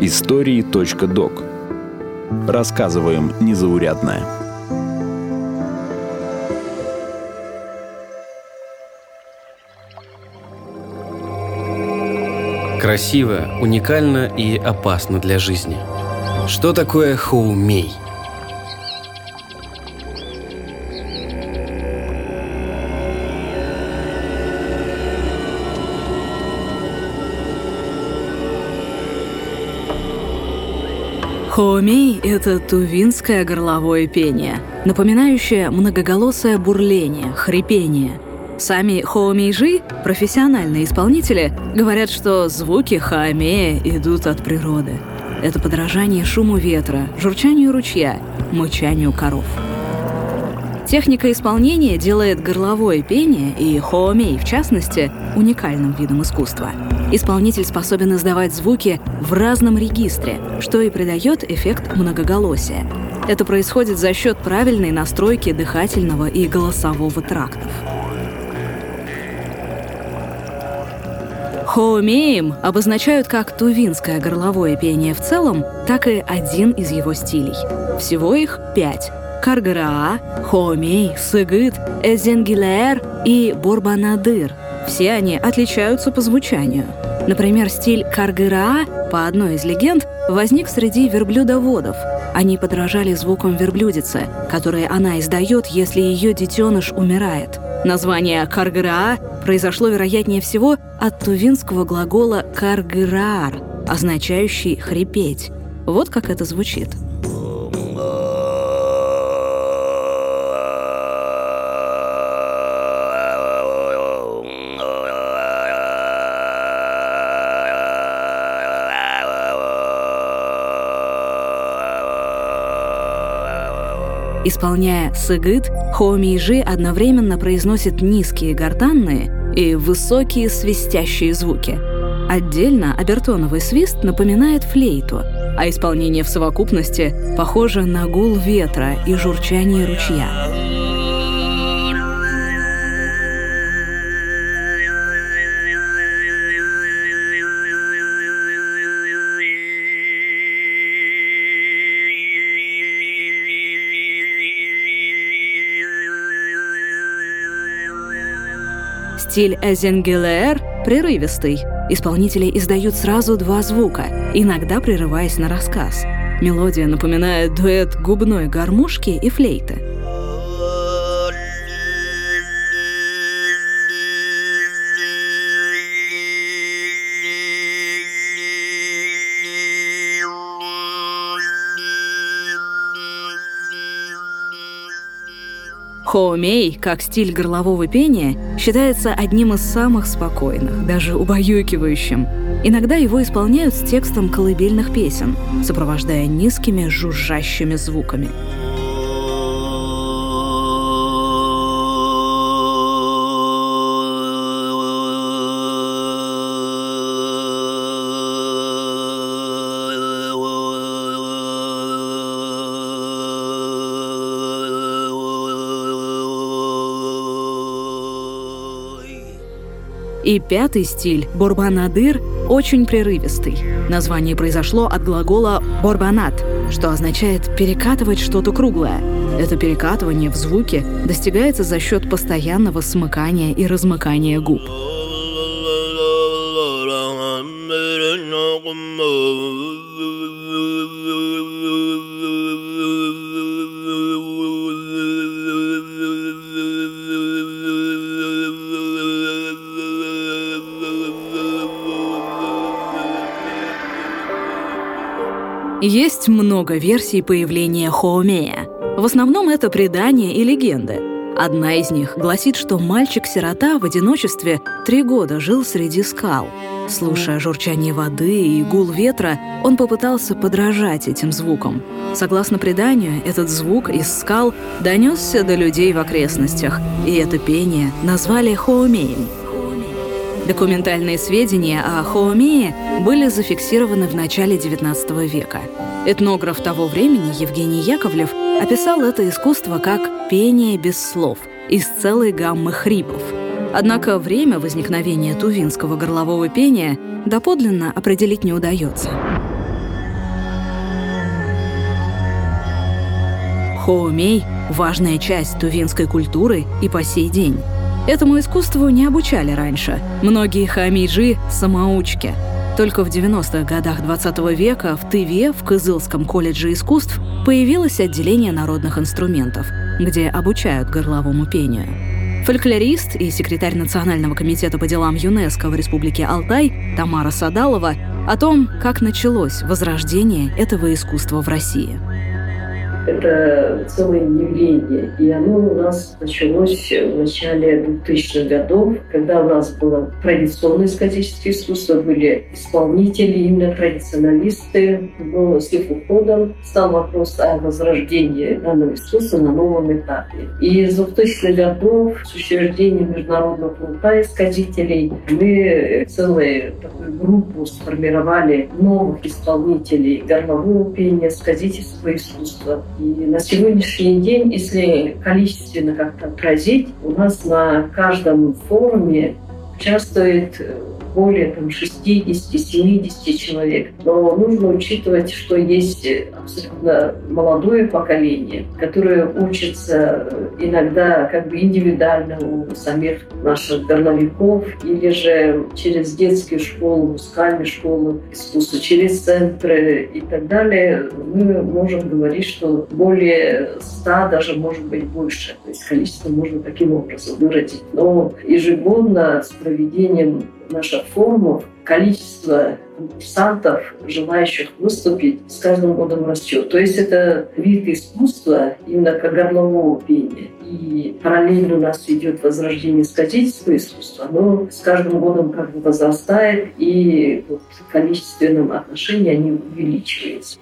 Истории.док Рассказываем незаурядное. Красиво, уникально и опасно для жизни. Что такое хоумей? Хоумей – это тувинское горловое пение, напоминающее многоголосое бурление, хрипение. Сами хоумейжи, профессиональные исполнители, говорят, что звуки хаомея идут от природы. Это подражание шуму ветра, журчанию ручья, мычанию коров. Техника исполнения делает горловое пение, и хоомей в частности, уникальным видом искусства. Исполнитель способен издавать звуки в разном регистре, что и придает эффект многоголосия. Это происходит за счет правильной настройки дыхательного и голосового трактов. Хоумеем обозначают как тувинское горловое пение в целом, так и один из его стилей. Всего их пять Каргараа, Хоумей, Сыгыт, Эзенгилер и Бурбанадыр. Все они отличаются по звучанию. Например, стиль Каргыраа, по одной из легенд, возник среди верблюдоводов. Они подражали звукам верблюдицы, которые она издает, если ее детеныш умирает. Название Каргыраа произошло, вероятнее всего, от тувинского глагола «каргыраар», означающий «хрипеть». Вот как это звучит – Исполняя сыгыт, хоумейжи одновременно произносит низкие гортанные и высокие свистящие звуки. Отдельно обертоновый свист напоминает флейту, а исполнение в совокупности похоже на гул ветра и журчание ручья. Стиль Эзенгелер прерывистый. Исполнители издают сразу два звука, иногда прерываясь на рассказ. Мелодия напоминает дуэт губной гармошки и флейты. Хоумей, как стиль горлового пения, считается одним из самых спокойных, даже убаюкивающим. Иногда его исполняют с текстом колыбельных песен, сопровождая низкими жужжащими звуками. И пятый стиль, борбанадыр, очень прерывистый. Название произошло от глагола «борбанат», что означает «перекатывать что-то круглое». Это перекатывание в звуке достигается за счет постоянного смыкания и размыкания губ. Есть много версий появления Хоумея. В основном это предания и легенды. Одна из них гласит, что мальчик-сирота в одиночестве три года жил среди скал. Слушая журчание воды и гул ветра, он попытался подражать этим звукам. Согласно преданию, этот звук из скал донесся до людей в окрестностях, и это пение назвали Хоумеем — Документальные сведения о Хоумее были зафиксированы в начале XIX века. Этнограф того времени Евгений Яковлев описал это искусство как «пение без слов» из целой гаммы хрипов. Однако время возникновения тувинского горлового пения доподлинно определить не удается. Хоумей – важная часть тувинской культуры и по сей день. Этому искусству не обучали раньше. Многие хамиджи – самоучки. Только в 90-х годах 20 века в Тыве, в Кызылском колледже искусств, появилось отделение народных инструментов, где обучают горловому пению. Фольклорист и секретарь Национального комитета по делам ЮНЕСКО в Республике Алтай Тамара Садалова о том, как началось возрождение этого искусства в России это целое явление. И оно у нас началось в начале 2000-х годов, когда у нас было традиционное сказительское искусство, были исполнители, именно традиционалисты. Но с их уходом стал вопрос о возрождении данного искусства на новом этапе. И с 2000-х годов с учреждением Международного фронта исказителей мы целую такую группу сформировали новых исполнителей горлового пения, сказительского искусства. И на сегодняшний день, если количественно как-то отразить, у нас на каждом форуме участвует более там, 60-70 человек. Но нужно учитывать, что есть абсолютно молодое поколение, которое учится иногда как бы индивидуально у самих наших горловиков или же через детские школы, музыкальные школы искусства, через центры и так далее. Мы можем говорить, что более 100, даже может быть больше. То есть количество можно таким образом выразить. Но ежегодно с проведением наших форумов количество конкурсантов, желающих выступить, с каждым годом растет. То есть это вид искусства именно горлового пения. И параллельно у нас идет возрождение сказительского искусства, но с каждым годом как бы возрастает, и вот в количественном отношении они увеличиваются.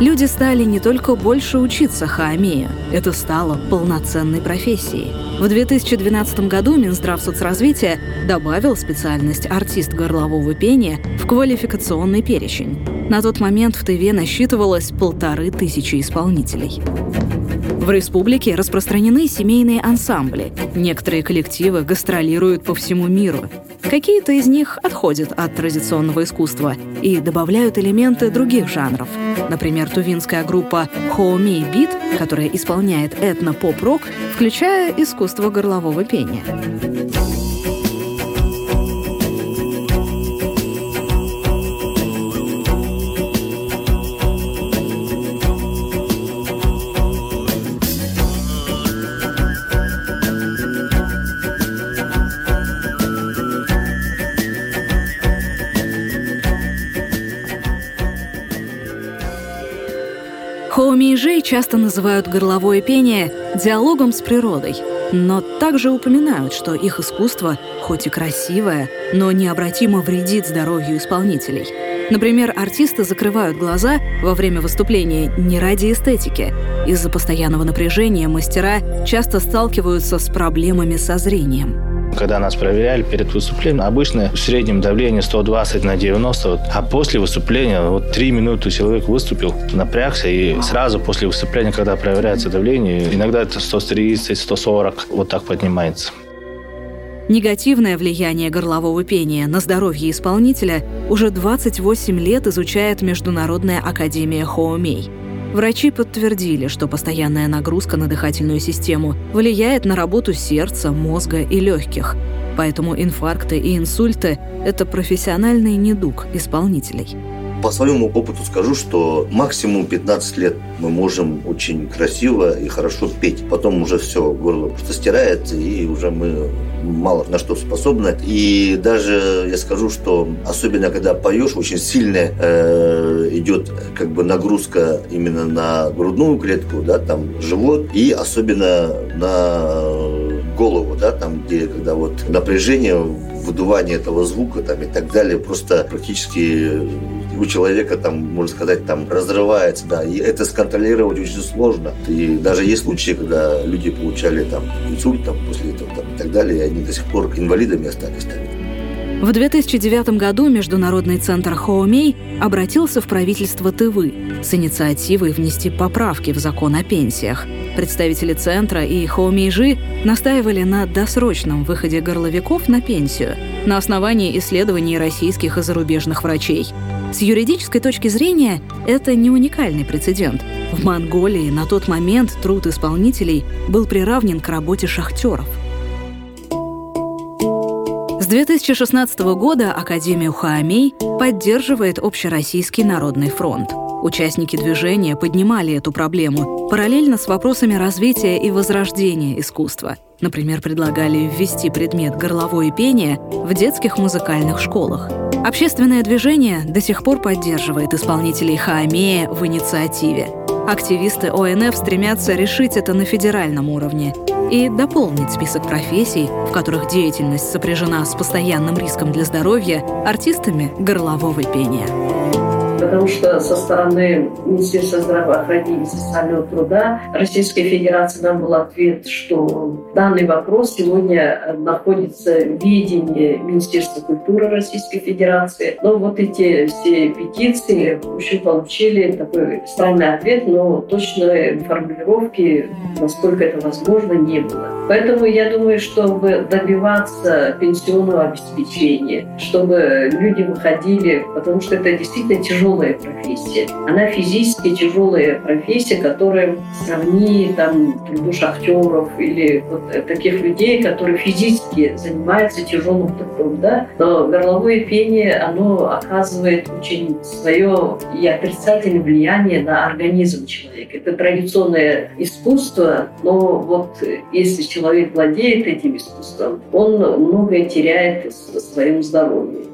Люди стали не только больше учиться хаомея, это стало полноценной профессией. В 2012 году Минздрав соцразвития добавил специальность артист горлового пения в квалификационный перечень. На тот момент в ТВ насчитывалось полторы тысячи исполнителей. В республике распространены семейные ансамбли. Некоторые коллективы гастролируют по всему миру. Какие-то из них отходят от традиционного искусства и добавляют элементы других жанров. Например, тувинская группа Хоумей Бит, которая исполняет этно-поп-рок, включая искусство горлового пения. Часто называют горловое пение диалогом с природой, но также упоминают, что их искусство, хоть и красивое, но необратимо вредит здоровью исполнителей. Например, артисты закрывают глаза во время выступления не ради эстетики. Из-за постоянного напряжения мастера часто сталкиваются с проблемами со зрением. Когда нас проверяли перед выступлением, обычно в среднем давление 120 на 90, а после выступления вот 3 минуты человек выступил, напрягся, и сразу после выступления, когда проверяется давление, иногда это 130, 140, вот так поднимается. Негативное влияние горлового пения на здоровье исполнителя уже 28 лет изучает Международная академия Хоумей – Врачи подтвердили, что постоянная нагрузка на дыхательную систему влияет на работу сердца, мозга и легких. Поэтому инфаркты и инсульты – это профессиональный недуг исполнителей. По своему опыту скажу, что максимум 15 лет мы можем очень красиво и хорошо петь. Потом уже все, горло просто стирается, и уже мы мало на что способны. И даже я скажу, что особенно когда поешь, очень сильная э, идет как бы нагрузка именно на грудную клетку, да, там живот, и особенно на голову, да, там, где когда вот напряжение, выдувание этого звука там и так далее, просто практически у человека там, можно сказать, там разрывается, да, и это сконтролировать очень сложно. И даже есть случаи, когда люди получали там инсульт там, после этого там, и так далее, и они до сих пор инвалидами остались там. В 2009 году Международный центр Хоумей обратился в правительство Тывы с инициативой внести поправки в закон о пенсиях. Представители центра и Хоумейжи настаивали на досрочном выходе горловиков на пенсию на основании исследований российских и зарубежных врачей. С юридической точки зрения это не уникальный прецедент. В Монголии на тот момент труд исполнителей был приравнен к работе шахтеров – с 2016 года Академию Хаамей поддерживает Общероссийский народный фронт. Участники движения поднимали эту проблему параллельно с вопросами развития и возрождения искусства. Например, предлагали ввести предмет горловое пение в детских музыкальных школах. Общественное движение до сих пор поддерживает исполнителей Хаамея в инициативе. Активисты ОНФ стремятся решить это на федеральном уровне и дополнить список профессий, в которых деятельность сопряжена с постоянным риском для здоровья, артистами горлового пения потому что со стороны Министерства здравоохранения и социального труда Российской Федерации нам был ответ, что данный вопрос сегодня находится в видении Министерства культуры Российской Федерации. Но вот эти все петиции в общем, получили такой странный ответ, но точной формулировки, насколько это возможно, не было. Поэтому я думаю, чтобы добиваться пенсионного обеспечения, чтобы люди выходили, потому что это действительно тяжелая профессия. Она физически тяжелая профессия, которая сравни там труду шахтеров или вот таких людей, которые физически занимаются тяжелым трудом, да. Но горловое пение, оно оказывает очень свое и отрицательное влияние на организм человека. Это традиционное искусство, но вот если человек владеет этим искусством, он многое теряет в своем здоровье.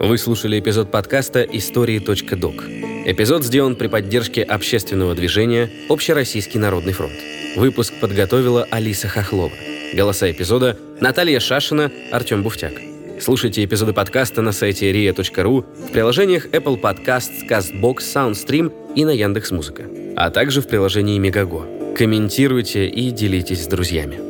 Вы слушали эпизод подкаста «Истории.док». Эпизод сделан при поддержке общественного движения «Общероссийский народный фронт». Выпуск подготовила Алиса Хохлова. Голоса эпизода – Наталья Шашина, Артем Буфтяк. Слушайте эпизоды подкаста на сайте ria.ru, в приложениях Apple Podcasts, CastBox, SoundStream и на Яндекс.Музыка, а также в приложении Мегаго. Комментируйте и делитесь с друзьями.